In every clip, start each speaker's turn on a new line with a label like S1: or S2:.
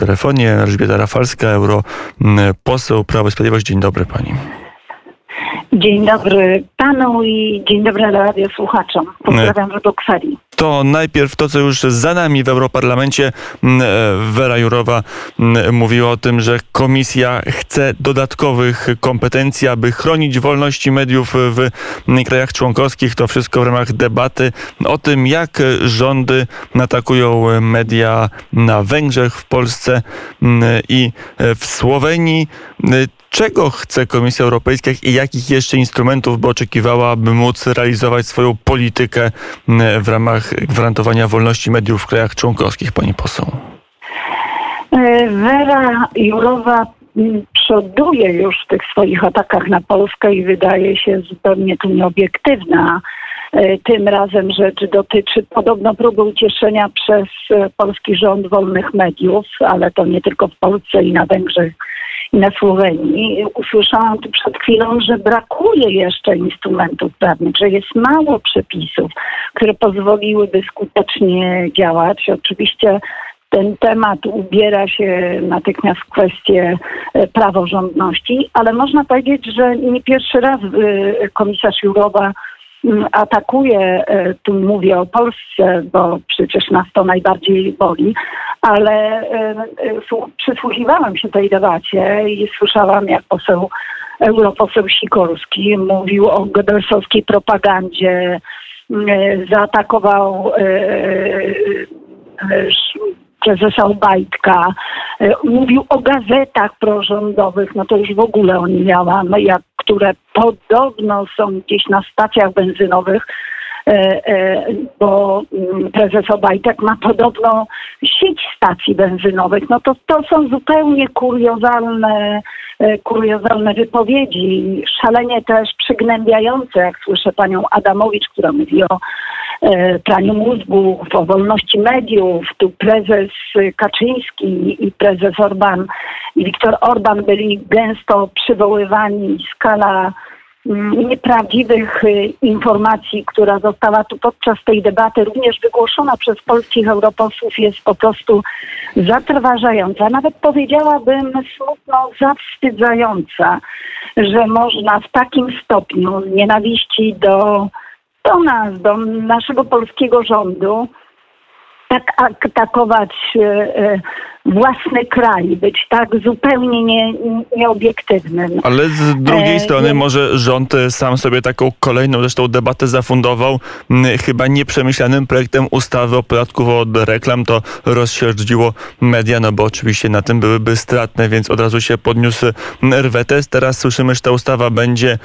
S1: telefonie. Elżbieta Rafalska, europoseł Prawo i Sprawiedliwość. Dzień dobry pani.
S2: Dzień dobry panu i dzień dobry radiosłuchaczom. Pozdrawiam z Brukseli.
S1: To najpierw to, co już za nami w Europarlamencie. Mm, e, Wera Jurowa mm, mówiła o tym, że komisja chce dodatkowych kompetencji, aby chronić wolności mediów w krajach członkowskich. To wszystko w ramach debaty o tym, jak rządy atakują media na Węgrzech, w Polsce mm, i w Słowenii. Czego chce Komisja Europejska i jakich jeszcze instrumentów by oczekiwała, by móc realizować swoją politykę w ramach gwarantowania wolności mediów w krajach członkowskich, pani poseł?
S2: E, Wera Jurowa przoduje już w tych swoich atakach na Polskę i wydaje się zupełnie tu nieobiektywna. E, tym razem rzecz dotyczy podobno próby ucieszenia przez e, polski rząd wolnych mediów, ale to nie tylko w Polsce i na Węgrzech na Słowenii. Usłyszałam tu przed chwilą, że brakuje jeszcze instrumentów prawnych, że jest mało przepisów, które pozwoliłyby skutecznie działać. Oczywiście ten temat ubiera się natychmiast w kwestię e, praworządności, ale można powiedzieć, że nie pierwszy raz komisarz Jurowa atakuje, e, tu mówię o Polsce, bo przecież nas to najbardziej boli, ale e, e, przysłuchiwałam się tej debacie i słyszałam, jak poseł, europoseł Sikorski mówił o goebbelsowskiej propagandzie, zaatakował prezesa Obajtka, mówił o gazetach prorządowych, no to już w ogóle on miałam, jak, które podobno są gdzieś na stacjach benzynowych, E, e, bo mm, prezes Obajtek ma podobno sieć stacji benzynowych. No to, to są zupełnie kuriozalne, e, kuriozalne wypowiedzi, szalenie też przygnębiające, jak słyszę panią Adamowicz, która mówi o praniu mózgu, o wolności mediów. Tu prezes Kaczyński i prezes Orban i Viktor Orban byli gęsto przywoływani. Skala Mm, nieprawdziwych y, informacji, która została tu podczas tej debaty również wygłoszona przez polskich europosłów jest po prostu zatrważająca. Nawet powiedziałabym smutno zawstydzająca, że można w takim stopniu nienawiści do, do nas, do naszego polskiego rządu, tak atakować e, e, własny kraj, być tak zupełnie nie, nieobiektywnym.
S1: Ale z drugiej e, strony może rząd sam sobie taką kolejną zresztą debatę zafundował chyba nieprzemyślanym projektem ustawy o podatku od reklam. To rozsierdziło media, no bo oczywiście na tym byłyby stratne, więc od razu się podniósł rwetes. Teraz słyszymy, że ta ustawa będzie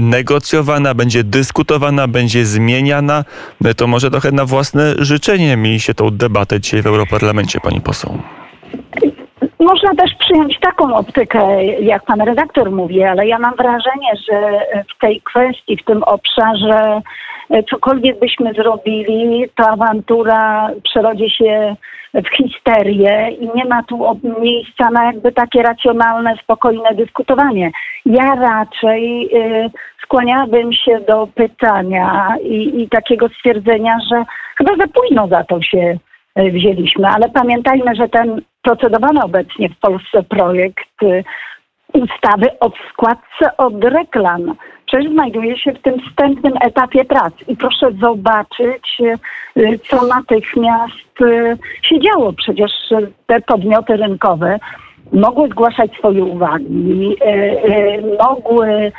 S1: negocjowana, będzie dyskutowana, będzie zmieniana. To może trochę na własne życzenie mi się tą debatę dzisiaj w Europarlamencie, pani poseł.
S2: Można też przyjąć taką optykę, jak pan redaktor mówi, ale ja mam wrażenie, że w tej kwestii, w tym obszarze, e, cokolwiek byśmy zrobili, ta awantura przerodzi się w histerię i nie ma tu miejsca na jakby takie racjonalne, spokojne dyskutowanie. Ja raczej y, skłaniałabym się do pytania i, i takiego stwierdzenia, że chyba za późno za to się y, wzięliśmy, ale pamiętajmy, że ten procedowany obecnie w Polsce projekt y, ustawy o składce od reklam przecież znajduje się w tym wstępnym etapie prac. I proszę zobaczyć, y, co natychmiast y, się działo. Przecież te podmioty rynkowe mogły zgłaszać swoje uwagi, mogły,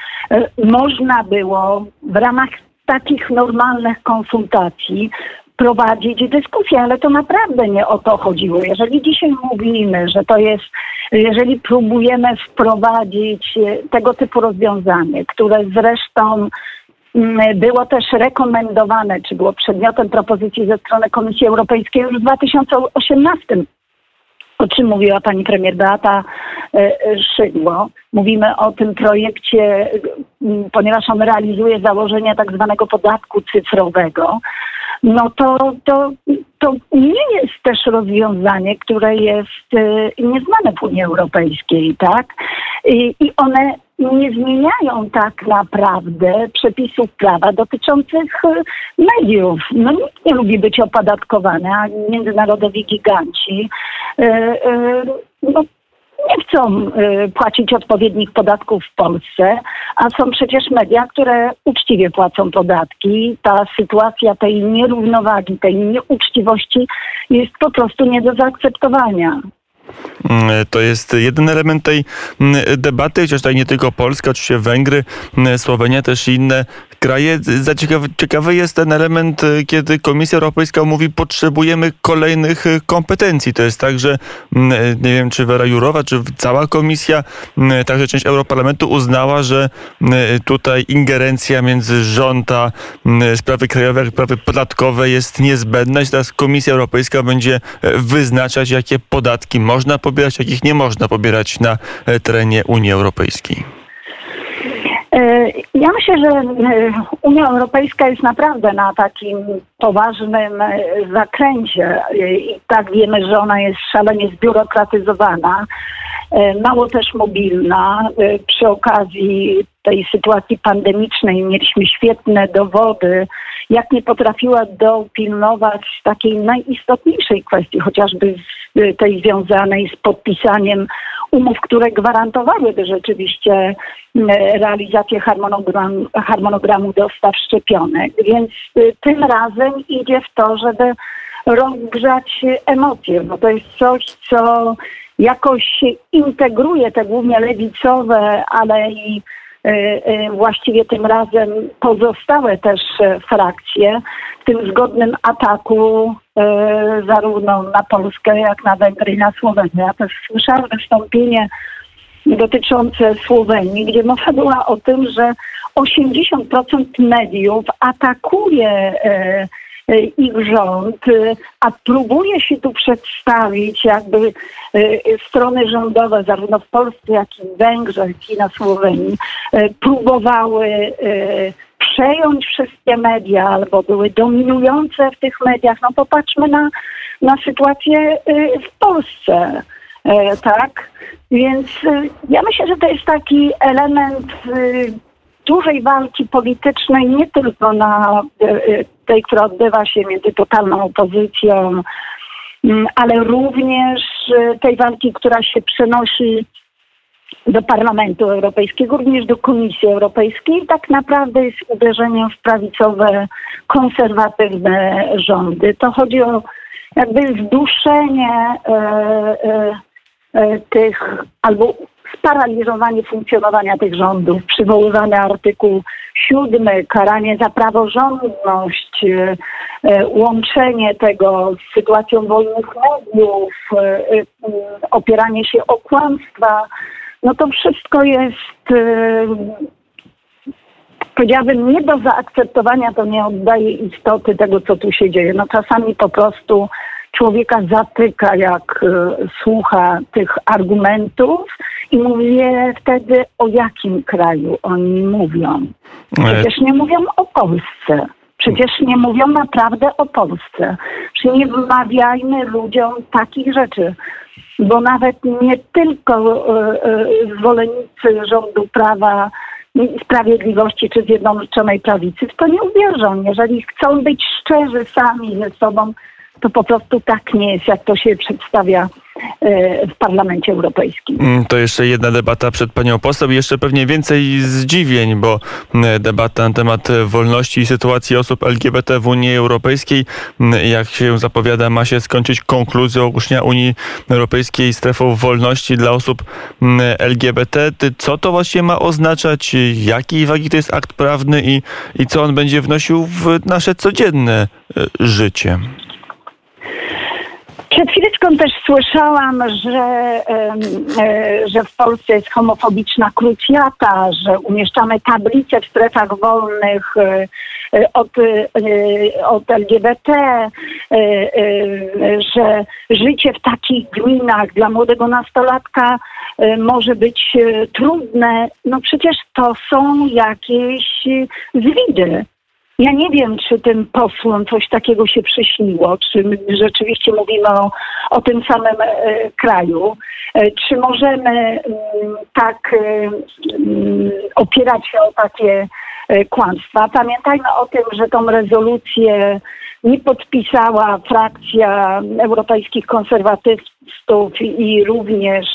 S2: można było w ramach takich normalnych konsultacji prowadzić dyskusję, ale to naprawdę nie o to chodziło. Jeżeli dzisiaj mówimy, że to jest, jeżeli próbujemy wprowadzić e, tego typu rozwiązanie, które zresztą mm, było też rekomendowane, czy było przedmiotem propozycji ze strony Komisji Europejskiej już w 2018 o czym mówiła pani premier Beata e, Szydło. Mówimy o tym projekcie, ponieważ on realizuje założenia tak zwanego podatku cyfrowego, no to, to, to nie jest też rozwiązanie, które jest y, nieznane w Unii Europejskiej, tak? I, i one nie zmieniają tak naprawdę przepisów prawa dotyczących y, mediów. No nikt nie lubi być opodatkowany, a międzynarodowi giganci y, no, nie chcą y, płacić odpowiednich podatków w Polsce, a są przecież media, które uczciwie płacą podatki. Ta sytuacja tej nierównowagi, tej nieuczciwości jest po prostu nie do zaakceptowania.
S1: Mm, to jest jeden element tej mm, debaty, chociaż tutaj nie tylko Polska, oczywiście Węgry, mm, Słowenia, też inne kraje. Ciekawy, ciekawy jest ten element, y, kiedy Komisja Europejska mówi, potrzebujemy kolejnych y, kompetencji. To jest tak, że nie wiem, czy Wera Jurowa, czy cała komisja, także część Europarlamentu uznała, że tutaj ingerencja między rząd a sprawy krajowe, sprawy podatkowe jest niezbędna i teraz Komisja Europejska będzie wyznaczać, jakie podatki można pobierać, jakich nie można pobierać na terenie Unii Europejskiej?
S2: E, ja myślę, że e, Unia Europejska jest naprawdę na takim poważnym zakręcie i tak wiemy, że ona jest szalenie zbiurokratyzowana, mało też mobilna. Przy okazji tej sytuacji pandemicznej mieliśmy świetne dowody, jak nie potrafiła dopilnować takiej najistotniejszej kwestii, chociażby tej związanej z podpisaniem umów, które gwarantowałyby rzeczywiście realizację harmonogram, harmonogramu dostaw szczepionek. Więc y, tym razem idzie w to, żeby rozgrzać emocje, bo to jest coś, co jakoś integruje te głównie lewicowe, ale i właściwie tym razem pozostałe też e, frakcje w tym zgodnym ataku zarówno na Polskę, jak na Węgry i na Słowenię. Ja też słyszałam wystąpienie dotyczące Słowenii, gdzie mowa była o tym, że 80% mediów atakuje E, ich rząd, e, a próbuje się tu przedstawić jakby e, strony rządowe, zarówno w Polsce, jak i w Węgrzech i na Słowenii, próbowały przejąć wszystkie media albo były dominujące w tych mediach. No popatrzmy na, na sytuację w Polsce. Tak? Więc ja myślę, że to jest taki element dużej walki politycznej, nie tylko na e, e, tej, która odbywa się między totalną opozycją, mm, ale również e, tej walki, która się przenosi do Parlamentu Europejskiego, również do Komisji Europejskiej, tak naprawdę jest uderzeniem w prawicowe, konserwatywne rządy. To chodzi o jakby zduszenie e, e, e, tych albo sparaliżowanie funkcjonowania tych rządów, przywoływany artykuł siódmy, karanie za praworządność, e, e, łączenie tego z sytuacją wolnych mediów, e, opieranie się o kłamstwa, no to wszystko jest powiedziałabym, nie do zaakceptowania, to nie oddaje istoty tego, co tu się dzieje. No czasami po prostu człowieka zatyka, jak słucha tych argumentów i mówię wtedy, o jakim kraju oni mówią. Przecież nie mówią o Polsce. Przecież nie mówią naprawdę o Polsce. Czy nie wymawiajmy ludziom takich rzeczy, bo nawet nie tylko e, e, zwolennicy rządu prawa sprawiedliwości czy Zjednoczonej Prawicy w to nie uwierzą. Jeżeli chcą być szczerzy sami ze sobą, to po prostu tak nie jest, jak to się przedstawia e, w Parlamencie Europejskim.
S1: Mm, to jeszcze jedna debata przed panią poseł i jeszcze pewnie więcej zdziwień, bo debata na temat wolności i sytuacji osób LGBT w Unii Europejskiej, jak się zapowiada, ma się skończyć konkluzją ogłoszenia Unii Europejskiej strefą wolności dla osób LGBT. Co to właśnie ma oznaczać? Jakiej wagi to jest akt prawny i, i co on będzie wnosił w nasze codzienne e, życie?
S2: Przed chwileczką też słyszałam, że, e, że w Polsce jest homofobiczna krucjata, że umieszczamy tablice w strefach wolnych e, e, od, od LGBT, że życie w takich gminach dla młodego nastolatka może być trudne. No przecież to są jakieś zwidy. Ja nie wiem, czy tym posłom coś takiego się przyśniło, czy rzeczywiście mówimy o, o tym samym e, kraju, e, czy możemy mm, tak e, mm, opierać się o takie e, kłamstwa. Pamiętajmy o tym, że tą rezolucję nie podpisała frakcja europejskich konserwatystów i również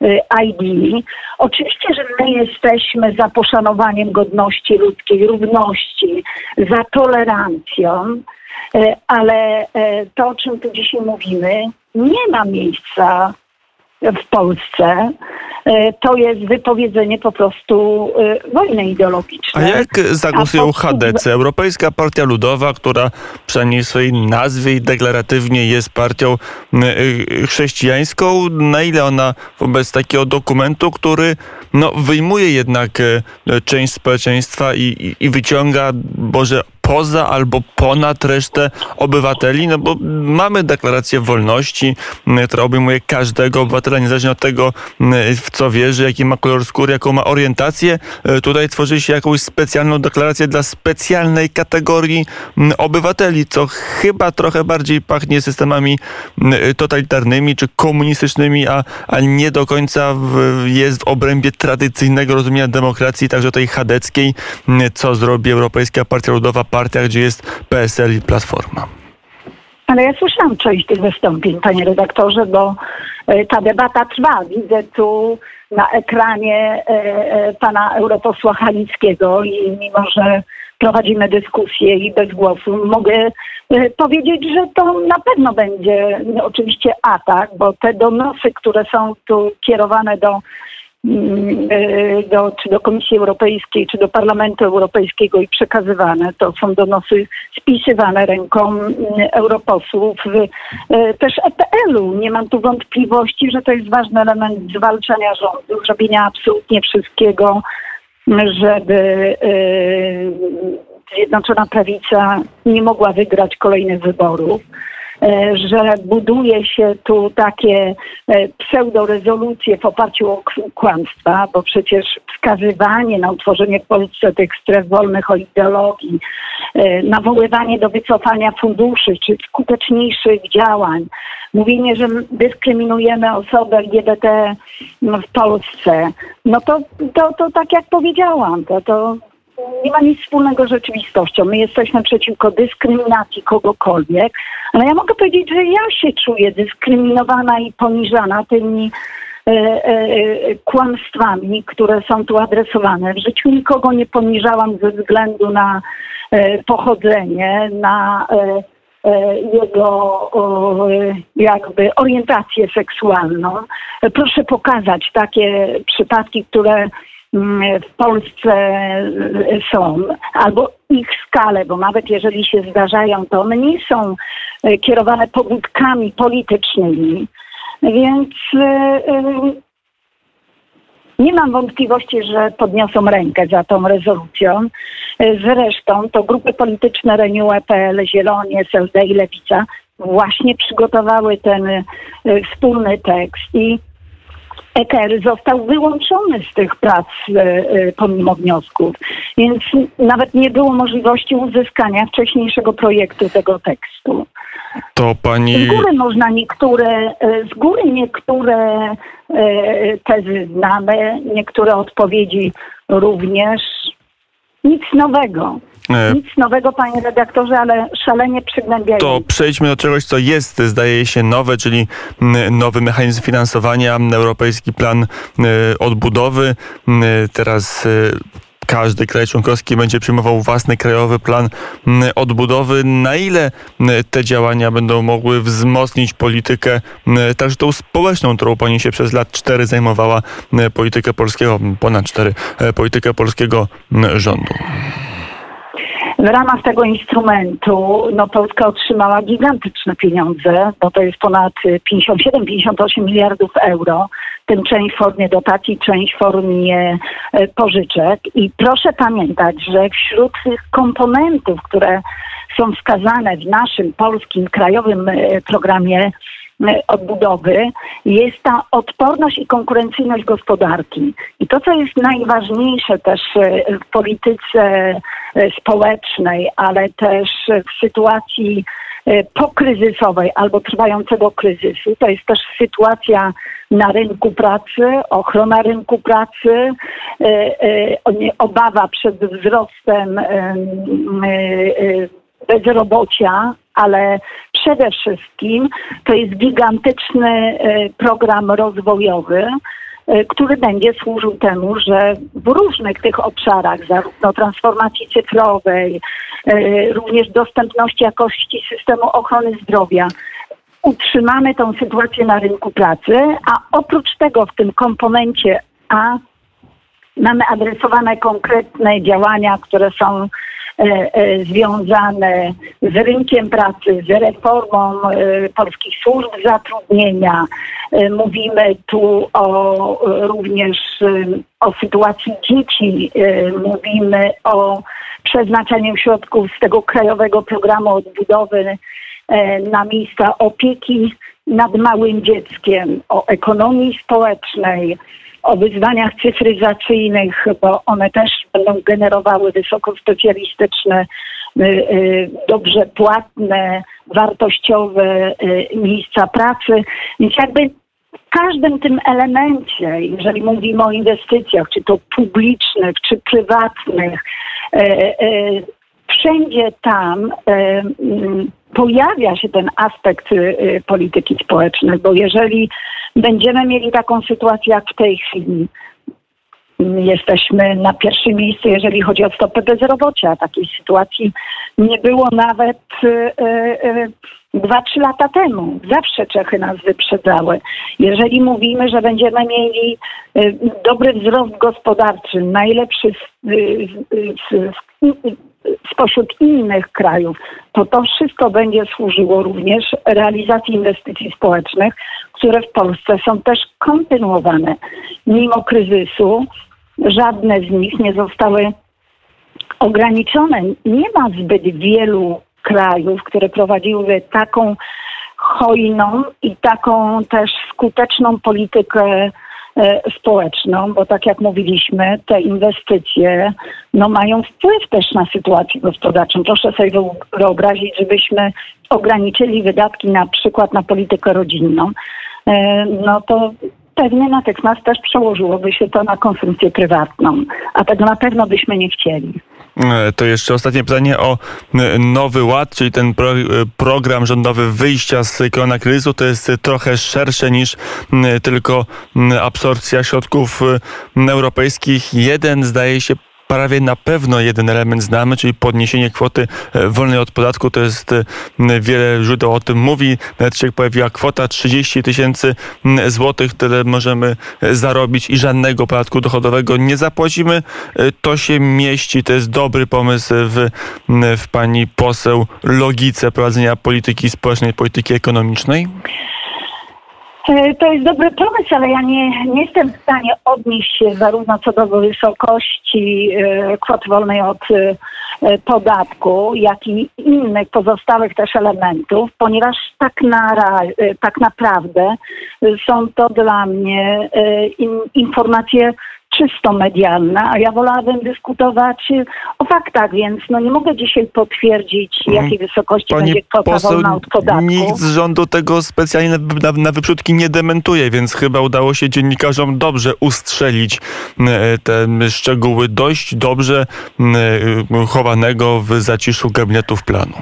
S2: e, ID. Oczywiście, że my jesteśmy za poszanowaniem godności ludzkiej, równości, za tolerancją, e, ale to, o czym tu dzisiaj mówimy, nie ma miejsca w Polsce. E, To jest wypowiedzenie po prostu e, wojny
S1: A
S2: ideologicznej.
S1: jak zagłosują
S2: A
S1: HDC, Europejska Partia Ludowa, która przynajmniej w swojej nazwie i deklaratywnie jest partią y, chrześcijańską, na ile ona wobec takiego dokumentu, który no, wyjmuje jednak część społeczeństwa i, i, i wyciąga, Boże, poza albo ponad resztę obywateli, no bo mamy deklarację wolności, która obejmuje każdego obywatela, niezależnie od tego, w co wierzy, jaki ma kolor skóry, jaką ma orientację. E, Tutaj tworzy się jakąś specjalną deklarację dla specjalnej kategorii obywateli, co chyba trochę bardziej pachnie systemami totalitarnymi czy komunistycznymi, a, a nie do końca w, jest w obrębie tradycyjnego rozumienia demokracji, także tej chadeckiej, co zrobi Europejska Partia Ludowa, gdzie jest PSL i Platforma.
S2: Ale ja słyszałam część tych wystąpień, panie redaktorze, bo e, ta debata trwa. Widzę tu na ekranie e, e, pana europosła Halickiego i mimo, że prowadzimy dyskusję i bez głosu, mogę powiedzieć, że to na pewno będzie no, oczywiście atak, bo te donosy, które są tu kierowane do do, czy do Komisji Europejskiej, czy do Parlamentu Europejskiego i przekazywane. To są donosy spisywane ręką mm, europosłów, e, też EPL-u. Nie mam tu wątpliwości, że to jest ważny element zwalczania rządu, zrobienia absolutnie wszystkiego, żeby e, Zjednoczona Prawica nie mogła wygrać kolejnych wyborów że buduje się tu takie e, pseudorezolucje w oparciu o kłamstwa, bo przecież wskazywanie na utworzenie w Polsce tych stref wolnych o ideologii, e, nawoływanie do wycofania funduszy czy skuteczniejszych działań, mówienie, że dyskryminujemy osoby LGBT w Polsce, no to, to, to tak jak powiedziałam, to, to nie ma nic wspólnego z rzeczywistością. My jesteśmy przeciwko dyskryminacji kogokolwiek, ale ja mogę powiedzieć, że ja się czuję dyskryminowana i poniżana tymi e, e, kłamstwami, które są tu adresowane. W życiu nikogo nie poniżałam ze względu na e, pochodzenie, na e, e, jego e, jakby orientację seksualną. E, Proszę pokazać takie przypadki, które w Polsce e, są, albo ich skalę, bo nawet jeżeli się zdarzają, to one nie są e, kierowane pobudkami politycznymi. Więc e, nie mam wątpliwości, że podniosą rękę za tą rezolucją. Zresztą to grupy polityczne Renew, EPL, Zieloni, SLD i Lewica właśnie przygotowały ten wspólny tekst i EKR został wyłączony z tych prac e, e, pomimo wniosków, więc nawet nie było możliwości uzyskania wcześniejszego projektu tego tekstu.
S1: To pani...
S2: Z góry można niektóre, e, z góry niektóre tezy znamy, niektóre odpowiedzi również. Nic nowego.
S1: E,
S2: Nic nowego, panie redaktorze, ale szalenie przygnębiające.
S1: To przejdźmy do czegoś, co jest, zdaje się, nowe, czyli nowy mechanizm finansowania, Europejski Plan e, Odbudowy. Mm, Teraz e, każdy kraj członkowski będzie przyjmował własny krajowy plan odbudowy. Na ile te działania będą mogły wzmocnić politykę, także tą społeczną, którą pani się przez lat cztery zajmowała, politykę polskiego, ponad cztery, e, politykę polskiego rządu?
S2: W ramach tego instrumentu no, Polska otrzymała gigantyczne pieniądze, bo to jest ponad 57-58 miliardów euro, tym część w formie dotacji, część w formie e, pożyczek. I proszę pamiętać, że wśród tych komponentów, które są wskazane w naszym polskim krajowym e, programie odbudowy jest ta odporność i konkurencyjność gospodarki. I to, co jest najważniejsze też w polityce społecznej, ale też w sytuacji pokryzysowej albo trwającego kryzysu, to jest też sytuacja na rynku pracy, ochrona rynku pracy, obawa przed wzrostem bezrobocia, ale przede wszystkim to jest gigantyczny e, program rozwojowy, e, który będzie służył temu, że w różnych tych obszarach, zarówno transformacji cyfrowej, e, również dostępności jakości systemu ochrony zdrowia, utrzymamy tą sytuację na rynku pracy, a oprócz tego w tym komponencie A mamy adresowane konkretne działania, które są związane z rynkiem pracy, z reformą e, polskich służb zatrudnienia. Mówimy tu o, również o sytuacji dzieci, mówimy o przeznaczeniu środków z tego krajowego programu odbudowy na miejsca opieki nad małym dzieckiem, o ekonomii społecznej, o wyzwaniach cyfryzacyjnych, bo one też będą generowały wysokospecjalistyczne, y, y, dobrze płatne, wartościowe y, miejsca pracy. Więc jakby w każdym tym elemencie, jeżeli mówimy o inwestycjach, czy to publicznych, czy prywatnych, wszędzie tam mm, pojawia się ten aspekt polityki społecznej, bo jeżeli będziemy mieli taką sytuację jak w tej chwili. Jesteśmy na pierwszym miejscu, jeżeli chodzi o stopę bezrobocia. Takiej sytuacji nie było nawet e, e, dwa, trzy lata temu. Zawsze Czechy nas wyprzedzały. Jeżeli mówimy, że będziemy mieli dobry wzrost gospodarczy, najlepszy spośród innych krajów, to to wszystko będzie służyło również realizacji inwestycji społecznych, które w Polsce są też kontynuowane. Mimo kryzysu żadne z nich nie zostały ograniczone. Nie ma zbyt wielu krajów, które prowadziłyby taką hojną i taką też skuteczną politykę E, społeczną, bo tak jak mówiliśmy, te inwestycje no, mają wpływ też na sytuację gospodarczą. Proszę sobie wyobrazić, żebyśmy ograniczyli wydatki na przykład na politykę rodzinną, no to pewnie natychmiast też przełożyłoby się to na konsumpcję prywatną, a tego na pewno byśmy nie chcieli.
S1: E, to jeszcze ostatnie pytanie o e, Nowy Ład, czyli ten pro, e, program rządowy wyjścia z koronakryzysu. To jest trochę szersze niż tylko absorpcja środków europejskich. Jeden zdaje się prawie na pewno jeden element znamy, czyli podniesienie kwoty e, wolnej od podatku. To jest e, wiele źródeł o tym mówi. Nawet się pojawiła kwota 30 tysięcy złotych, tyle możemy e, zarobić i żadnego podatku dochodowego nie zapłacimy. To się mieści, to jest dobry pomysł w, w pani poseł logice prowadzenia polityki społecznej, polityki ekonomicznej.
S2: E, to jest dobry pomysł, ale ja nie, nie jestem w stanie odnieść się zarówno co do wysokości e, kwot wolnej od e, podatku, jak i innych pozostałych też elementów, ponieważ tak, na, tak naprawdę są to dla mnie informacje czysto medialna, a ja wolałabym dyskutować o faktach, więc no nie mogę dzisiaj potwierdzić, mhm. jakiej wysokości Pani będzie kwota wolna od podatku.
S1: Nikt z rządu tego specjalnie na, na wyprzódki nie dementuje, więc chyba udało się dziennikarzom dobrze ustrzelić e, te szczegóły dość dobrze e, chowanego w zaciszu gabinetów planu.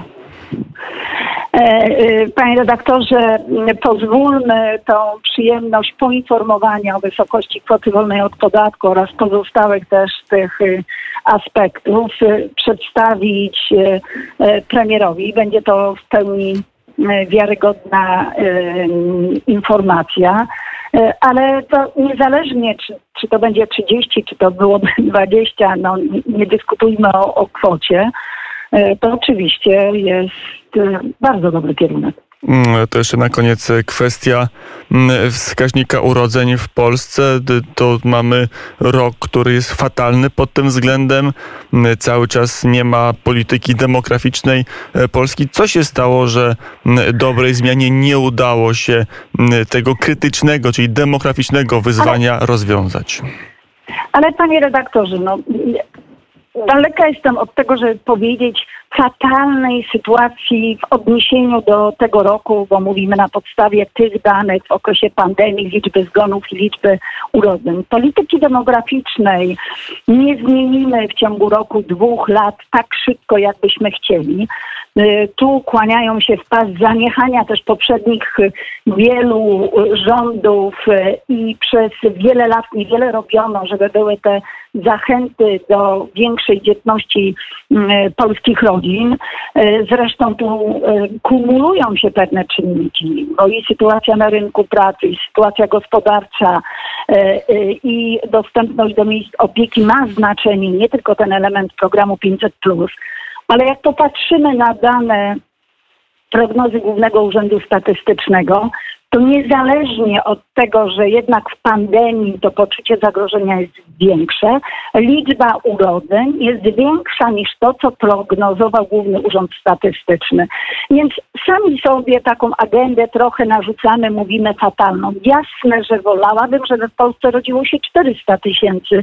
S2: E, e, panie redaktorze, pozwólmy tą przyjemność poinformowania o wysokości kwoty wolnej od podatku oraz pozostałych też tych y, aspektów przedstawić premierowi. Będzie to w pełni wiarygodna informacja. Ale to niezależnie, czy, czy to będzie 30, czy to byłoby 20, no nie dyskutujmy o, o kwocie. To oczywiście jest bardzo dobry kierunek.
S1: Mm, to jeszcze na koniec kwestia mm, wskaźnika urodzeń w Polsce. To mamy rok, który jest fatalny pod tym względem. Mm, cały czas nie ma polityki demograficznej e, Polski. Co się stało, że dobrej zmianie nie udało się tego krytycznego, czyli demograficznego wyzwania Ale... rozwiązać?
S2: Ale panie redaktorze, no daleka jestem od tego, żeby powiedzieć fatalnej sytuacji w odniesieniu do tego roku, bo mówimy na podstawie tych danych w okresie pandemii, liczby zgonów i liczby urodzeń. Polityki demograficznej nie zmienimy w ciągu roku, dwóch lat tak szybko, jakbyśmy chcieli. Y, tu kłaniają się w pas zaniechania też poprzednich wielu rządów y, i przez wiele lat niewiele robiono, żeby były te zachęty do większej dzietności y, polskich rodzin. Zresztą tu kumulują się pewne czynniki, bo i sytuacja na rynku pracy, i sytuacja gospodarcza, i dostępność do miejsc opieki ma znaczenie, nie tylko ten element programu 500. Ale jak popatrzymy na dane prognozy Głównego Urzędu Statystycznego, to niezależnie od tego, że jednak w pandemii to poczucie zagrożenia jest większe, liczba urodzeń jest większa niż to, co prognozował Główny Urząd Statystyczny. Więc sami sobie taką agendę trochę narzucamy, mówimy fatalną. Jasne, że wolałabym, żeby w Polsce rodziło się 400 tysięcy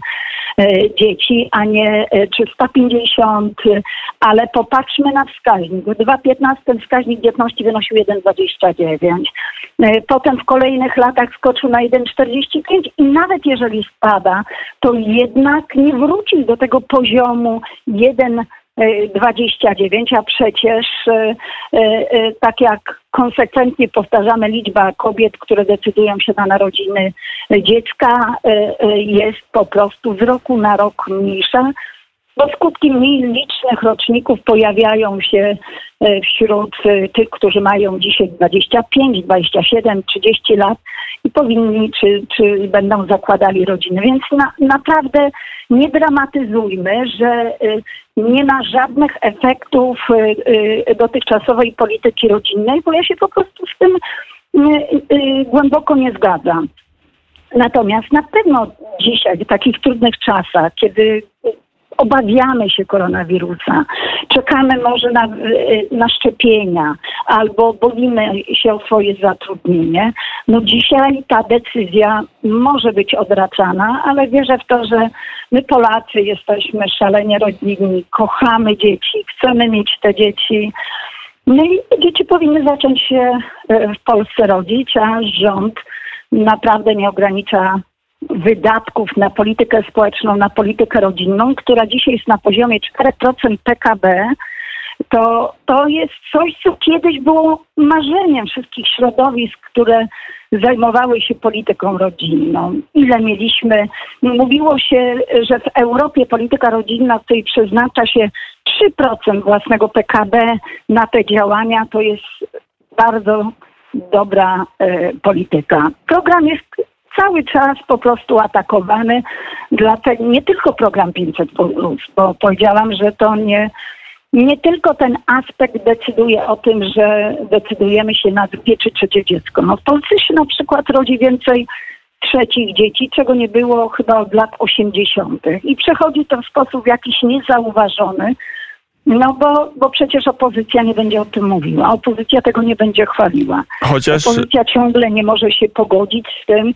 S2: e, dzieci, a nie 350, e, ale popatrzmy na wskaźnik. W 2015 wskaźnik dzietności wynosił 1,29. Potem w kolejnych latach skoczył na 1,45 i nawet jeżeli spada, to jednak nie wrócił do tego poziomu 1,29, a przecież e, e, tak jak konsekwentnie powtarzamy, liczba kobiet, które decydują się na narodziny dziecka e, jest po prostu z roku na rok mniejsza bo skutki licznych roczników pojawiają się e, wśród e, tych, którzy mają dzisiaj 25, 27, 30 lat i powinni, czy, czy będą zakładali rodziny. Więc na, naprawdę nie dramatyzujmy, że e, nie ma żadnych efektów dotychczasowej polityki rodzinnej, bo ja się po prostu z tym głęboko nie zgadzam. Natomiast na pewno dzisiaj, w takich trudnych czasach, kiedy obawiamy się koronawirusa, czekamy może na, y, na szczepienia albo boimy się o swoje zatrudnienie, no dzisiaj ta decyzja może być odraczana, ale wierzę w to, że my Polacy jesteśmy szalenie rodzinni, kochamy dzieci, chcemy mieć te dzieci. No i dzieci powinny zacząć się y, w Polsce rodzić, a rząd naprawdę nie ogranicza wydatków na politykę społeczną, na politykę rodzinną, która dzisiaj jest na poziomie 4% PKB, to, to jest coś, co kiedyś było marzeniem wszystkich środowisk, które zajmowały się polityką rodzinną. Ile mieliśmy, mówiło się, że w Europie polityka rodzinna, w której przeznacza się 3% własnego PKB na te działania, to jest bardzo dobra e, polityka. Program jest cały czas po prostu atakowany. Dlatego nie tylko program 500, bo powiedziałam, że to nie, nie tylko ten aspekt decyduje o tym, że decydujemy się na drugie czy trzecie dziecko. No w Polsce się na przykład rodzi więcej trzecich dzieci, czego nie było chyba od lat 80. I przechodzi to w sposób jakiś niezauważony. No bo, bo przecież opozycja nie będzie o tym mówiła, opozycja tego nie będzie chwaliła. Chociaż... Opozycja ciągle nie może się pogodzić z tym,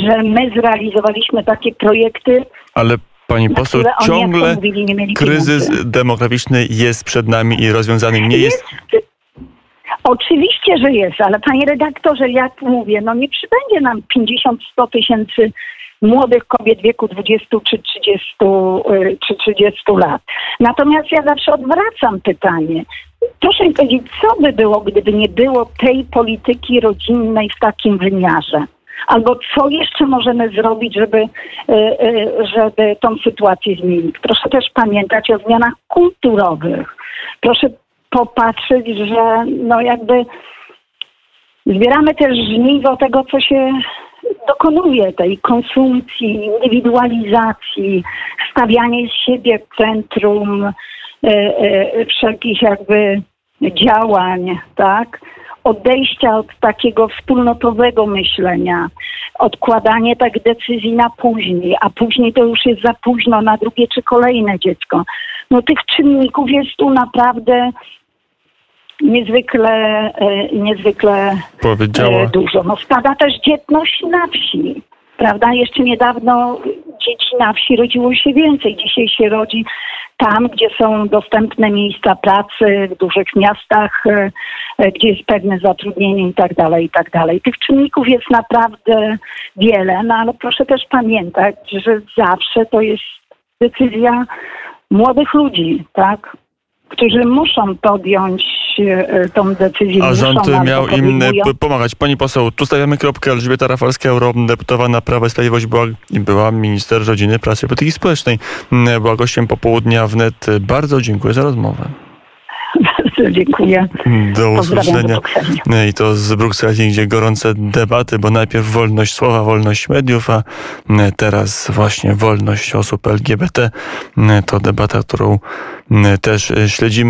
S2: że my zrealizowaliśmy takie projekty.
S1: Ale Pani poseł, ciągle mówili, kryzys pieniędzy. demograficzny jest przed nami i rozwiązany nie jest. jest.
S2: Oczywiście, że jest, ale panie redaktorze, jak mówię, no nie przybędzie nam 50-100 tysięcy młodych kobiet w wieku 20 czy 30, y, czy 30 lat. Natomiast ja zawsze odwracam pytanie. Proszę mi powiedzieć, co by było, gdyby nie było tej polityki rodzinnej w takim wymiarze? Albo co jeszcze możemy zrobić, żeby, e, e, żeby tą sytuację zmienić? Proszę też pamiętać o zmianach kulturowych. Proszę popatrzeć, że no jakby zbieramy też żniwo tego, co się dokonuje, tej konsumpcji, indywidualizacji, stawianie siebie w centrum e, wszelkich jakby działań, tak? Odejścia od takiego wspólnotowego myślenia, odkładanie tak decyzji na później, a później to już jest za późno na drugie czy kolejne dziecko. No tych czynników jest tu naprawdę niezwykle, e, niezwykle
S1: Powiedziała.
S2: e, dużo. No spada też dzietność na wsi. Prawda? Jeszcze niedawno dzieci na wsi rodziło się więcej. Dzisiaj się rodzi tam, gdzie są dostępne miejsca pracy, w dużych miastach, e, e, gdzie jest pewne zatrudnienie i tak dalej, i tak dalej. Tych czynników jest naprawdę wiele, no ale proszę też pamiętać, że zawsze to jest decyzja młodych ludzi, tak? Którzy muszą podjąć e, tą decyzję.
S1: A rząd miał im pomagać. Pani poseł, tu stawiamy kropkę. Elżbieta Rafalska, eurodeputowana Prawa i Sprawiedliwość, była, była minister rodziny, pracy i polityki społecznej. Mm, Była gościem popołudnia wnet. Bardzo dziękuję za rozmowę.
S2: Dziękuję.
S1: Do usłyszenia. I to z Brukseli, gdzie gorące debaty, bo najpierw wolność słowa, wolność mediów, a teraz właśnie wolność osób LGBT. To debata, którą też e, śledzimy.